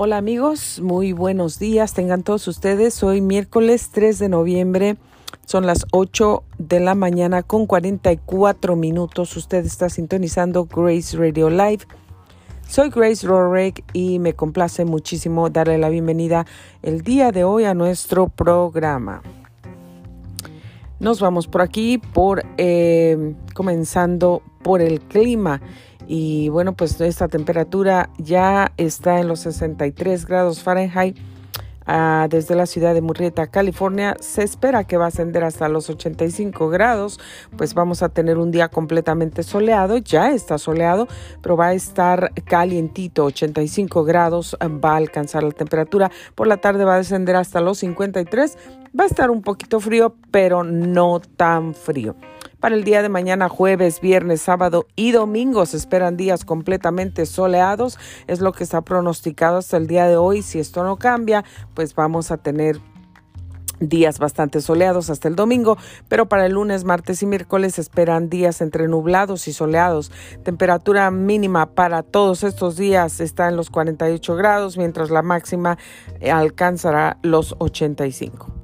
Hola amigos, muy buenos días, tengan todos ustedes. Hoy miércoles 3 de noviembre, son las 8 de la mañana con 44 minutos. Usted está sintonizando Grace Radio Live. Soy Grace Rorick y me complace muchísimo darle la bienvenida el día de hoy a nuestro programa. Nos vamos por aquí, por eh, comenzando por el clima. Y bueno, pues esta temperatura ya está en los 63 grados Fahrenheit. Ah, desde la ciudad de Murrieta, California, se espera que va a ascender hasta los 85 grados, pues vamos a tener un día completamente soleado, ya está soleado, pero va a estar calientito, 85 grados va a alcanzar la temperatura, por la tarde va a descender hasta los 53, va a estar un poquito frío, pero no tan frío. Para el día de mañana, jueves, viernes, sábado y domingo se esperan días completamente soleados. Es lo que está pronosticado hasta el día de hoy. Si esto no cambia, pues vamos a tener días bastante soleados hasta el domingo, pero para el lunes, martes y miércoles esperan días entre nublados y soleados. Temperatura mínima para todos estos días está en los 48 grados, mientras la máxima alcanzará los 85.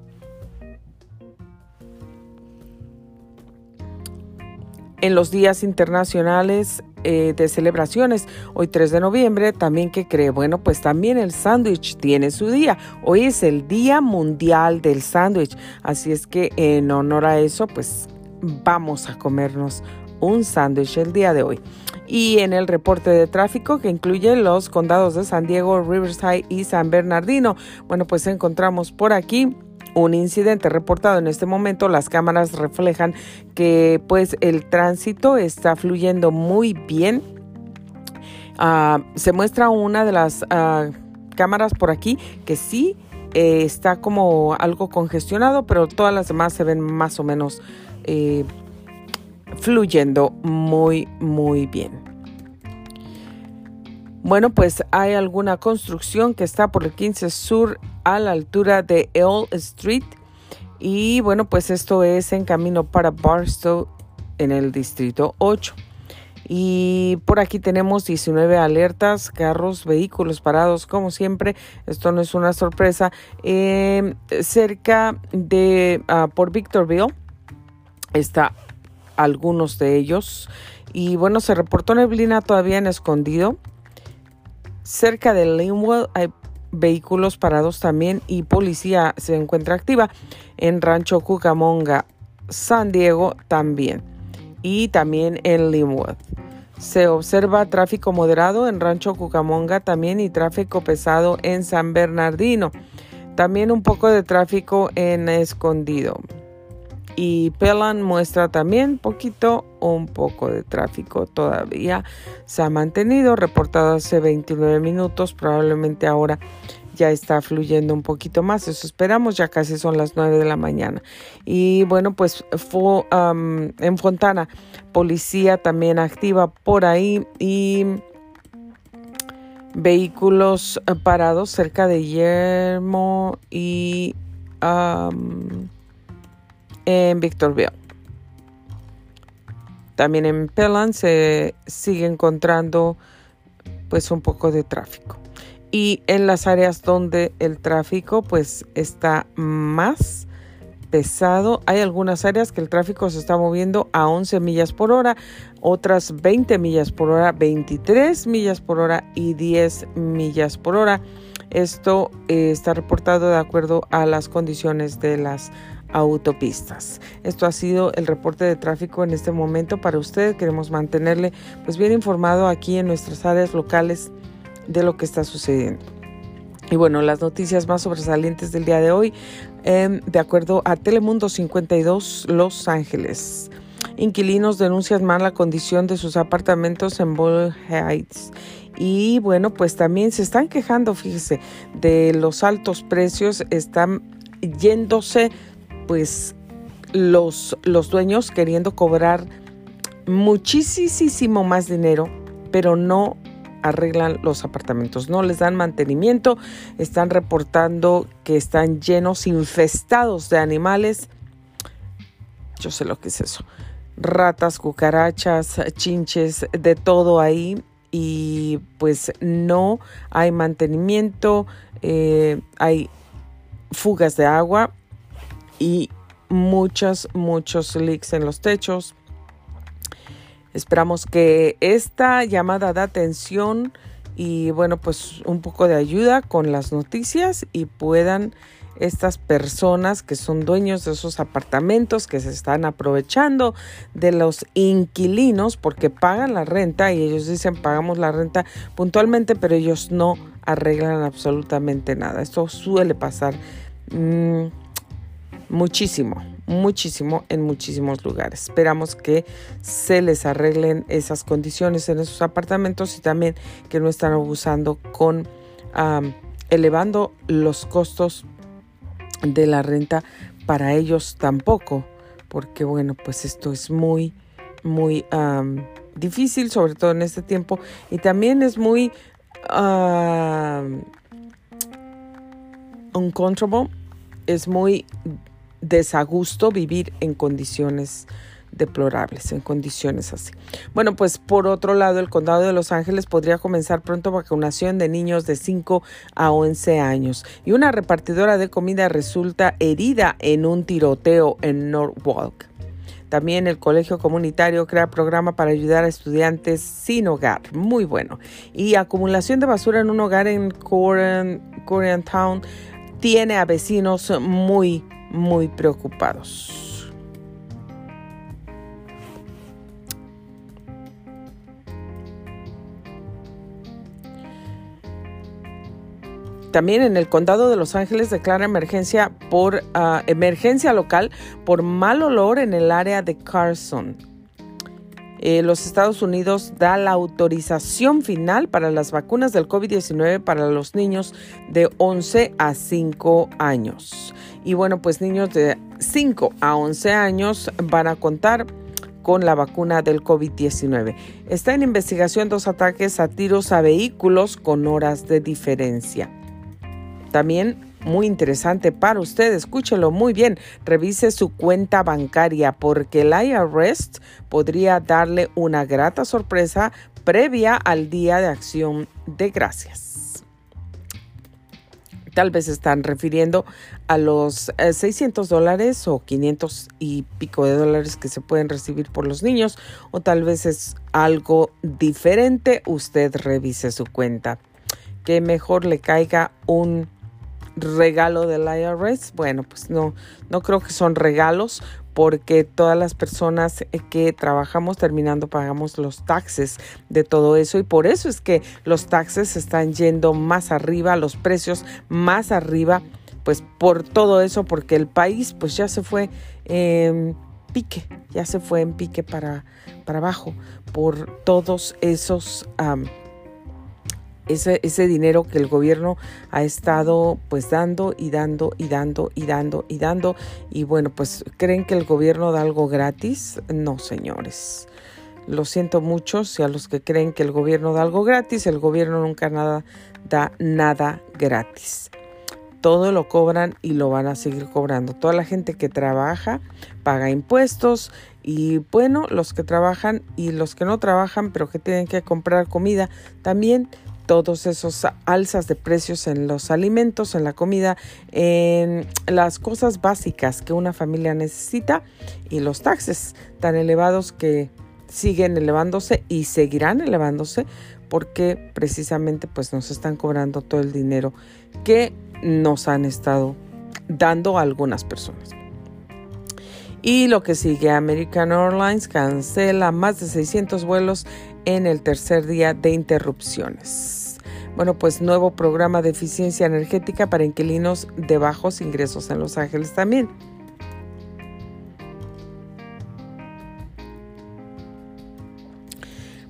En los días internacionales eh, de celebraciones. Hoy 3 de noviembre, también que cree, bueno, pues también el sándwich tiene su día. Hoy es el Día Mundial del Sándwich. Así es que en honor a eso, pues vamos a comernos un sándwich el día de hoy. Y en el reporte de tráfico que incluye los condados de San Diego, Riverside y San Bernardino, bueno, pues encontramos por aquí un incidente reportado en este momento. Las cámaras reflejan que pues el tránsito está fluyendo muy bien. Ah, se muestra una de las ah, cámaras por aquí que sí eh, está como algo congestionado, pero todas las demás se ven más o menos eh, fluyendo muy, muy bien. Bueno, pues hay alguna construcción que está por el 15 Sur a la altura de Earl Street. Y bueno, pues esto es en camino para Barstow en el distrito 8. Y por aquí tenemos 19 alertas, carros, vehículos parados, como siempre. Esto no es una sorpresa. Em, cerca de uh, por Victorville está algunos de ellos. Y bueno, se reportó neblina todavía en escondido. Cerca de Linwell hay vehículos parados también y policía se encuentra activa. En Rancho Cucamonga, San Diego también. Y también en Linwood. Se observa tráfico moderado en Rancho Cucamonga también y tráfico pesado en San Bernardino. También un poco de tráfico en Escondido y Pelan muestra también poquito un poco de tráfico todavía. Se ha mantenido reportado hace 29 minutos probablemente ahora ya está fluyendo un poquito más. Eso esperamos ya casi son las 9 de la mañana. Y bueno pues en Fontana policía también activa por ahí y vehículos parados cerca de Yermo y en Victorville. También en Pelan se sigue encontrando pues un poco de tráfico. Y en las áreas donde el tráfico pues está más pesado, hay algunas áreas que el tráfico se está moviendo a 11 millas por hora, otras 20 millas por hora, 23 millas por hora y 10 millas por hora. Esto eh, está reportado de acuerdo a las condiciones de las autopistas. Esto ha sido el reporte de tráfico en este momento para usted. Queremos mantenerle pues bien informado aquí en nuestras áreas locales de lo que está sucediendo. Y bueno, las noticias más sobresalientes del día de hoy, em, de acuerdo a Telemundo 52 Los Ángeles. Inquilinos denuncian mala condición de sus apartamentos en Bull Heights. Y bueno, pues también se están quejando, fíjese, de los altos precios, están yéndose pues los, los dueños queriendo cobrar muchísimo más dinero, pero no arreglan los apartamentos, no les dan mantenimiento, están reportando que están llenos, infestados de animales. Yo sé lo que es eso. Ratas, cucarachas, chinches, de todo ahí. y pues no hay mantenimiento, eh, hay fugas de agua y muchos, muchos leaks en los techos. Esperamos que esta llamada de atención y bueno, pues un poco de ayuda con las noticias y puedan estas personas que son dueños de esos apartamentos que se están aprovechando de los inquilinos porque pagan la renta y ellos dicen pagamos la renta puntualmente pero ellos no arreglan absolutamente nada. Esto suele pasar mm, muchísimo, muchísimo en muchísimos lugares. Esperamos que se les arreglen esas condiciones en esos apartamentos y también que no están abusando con elevando los costos de la renta para ellos tampoco, porque bueno, pues esto es muy, muy difícil, sobre todo en este tiempo, y también es muy uncomfortable, es muy desagusto vivir en condiciones deplorables en condiciones así. Bueno, pues por otro lado, el condado de Los Ángeles podría comenzar pronto vacunación de niños de 5 a 11 años y una repartidora de comida resulta herida en un tiroteo en Norwalk. También el colegio comunitario crea programa para ayudar a estudiantes sin hogar. Muy bueno. Y acumulación de basura en un hogar en Korean, Town tiene a vecinos muy, muy preocupados. También en el condado de Los Ángeles declara emergencia por ah, emergencia local por mal olor en el área de Carson. Eh, los Estados Unidos da la autorización final para las vacunas del COVID-19 para los niños de 11 a 5 años. Y bueno, pues niños de 5 a 11 años van a contar con la vacuna del COVID-19. Está en investigación dos ataques a tiros a vehículos con horas de diferencia. También muy interesante para usted, escúchelo muy bien, revise su cuenta bancaria porque el IRS podría darle una grata sorpresa previa al Día de Acción de Gracias. Tal vez están refiriendo a los 600 eh, dólares o 500 y pico de dólares que se pueden recibir por los niños o tal vez es algo diferente. Usted revise su cuenta. Que mejor le caiga un regalo del IRS. Bueno, pues no, no creo que son regalos porque todas las personas que trabajamos terminando pagamos los taxes de todo eso y por eso es que los taxes están yendo más arriba, los precios más arriba, pues por todo eso, porque el país pues ya se fue en pique, ya se fue en pique para, para abajo por todos esos ese, ese dinero que el gobierno ha estado pues dando y dando y dando y dando y dando. Y bueno, pues creen que el gobierno da algo gratis. No, señores. Lo siento mucho si a los que creen que el gobierno da algo gratis, el gobierno nunca nada da nada gratis. Todo lo cobran y lo van a seguir cobrando. Toda la gente que trabaja paga impuestos y bueno, los que trabajan y los que no trabajan pero que tienen que comprar comida también todos esos alzas de precios en los alimentos, en la comida, en las cosas básicas que una familia necesita y los taxes tan elevados que siguen elevándose y seguirán elevándose porque precisamente pues nos están cobrando todo el dinero que nos han estado dando algunas personas. Y lo que sigue, American Airlines cancela más de 600 vuelos en el tercer día de interrupciones. Bueno, pues nuevo programa de eficiencia energética para inquilinos de bajos ingresos en Los Ángeles también.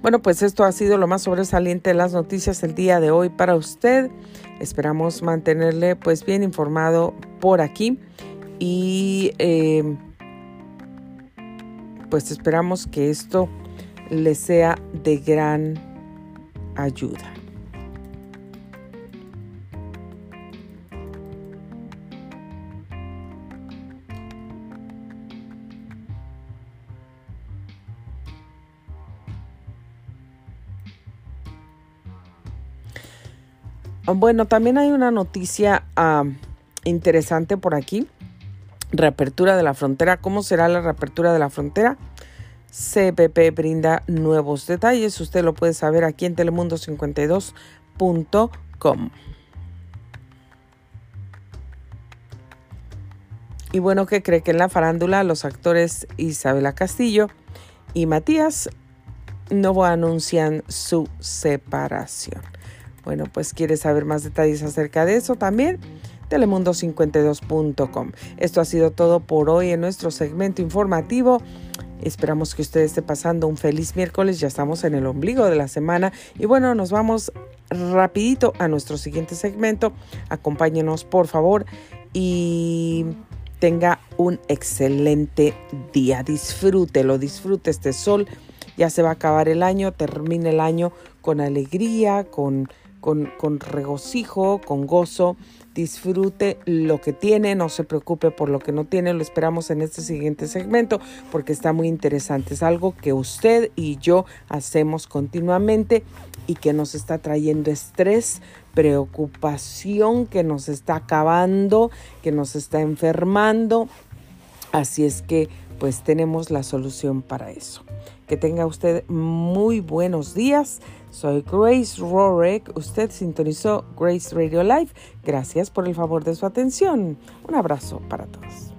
Bueno, pues esto ha sido lo más sobresaliente de las noticias el día de hoy para usted. Esperamos mantenerle pues bien informado por aquí y eh, pues esperamos que esto le sea de gran ayuda. Bueno, también hay una noticia interesante por aquí. Reapertura de la frontera. ¿Cómo será la reapertura de la frontera? CPP brinda nuevos detalles. Usted lo puede saber aquí en telemundo52.com. Y bueno, ¿qué cree que en la farándula los actores Isabela Castillo y Matías no anuncian su separación? Bueno, pues quiere saber más detalles acerca de eso también. Telemundo52.com. Esto ha sido todo por hoy en nuestro segmento informativo. Esperamos que usted esté pasando un feliz miércoles. Ya estamos en el ombligo de la semana. Y bueno, nos vamos rapidito a nuestro siguiente segmento. Acompáñenos, por favor. Y tenga un excelente día. Disfrútelo, disfrute este sol. Ya se va a acabar el año, termine el año con alegría, con, con, con regocijo, con gozo. Disfrute lo que tiene, no se preocupe por lo que no tiene. Lo esperamos en este siguiente segmento porque está muy interesante. Es algo que usted y yo hacemos continuamente y que nos está trayendo estrés, preocupación que nos está acabando, que nos está enfermando. Así es que pues tenemos la solución para eso. Que tenga usted muy buenos días. Soy Grace Rorek. Usted sintonizó Grace Radio Live. Gracias por el favor de su atención. Un abrazo para todos.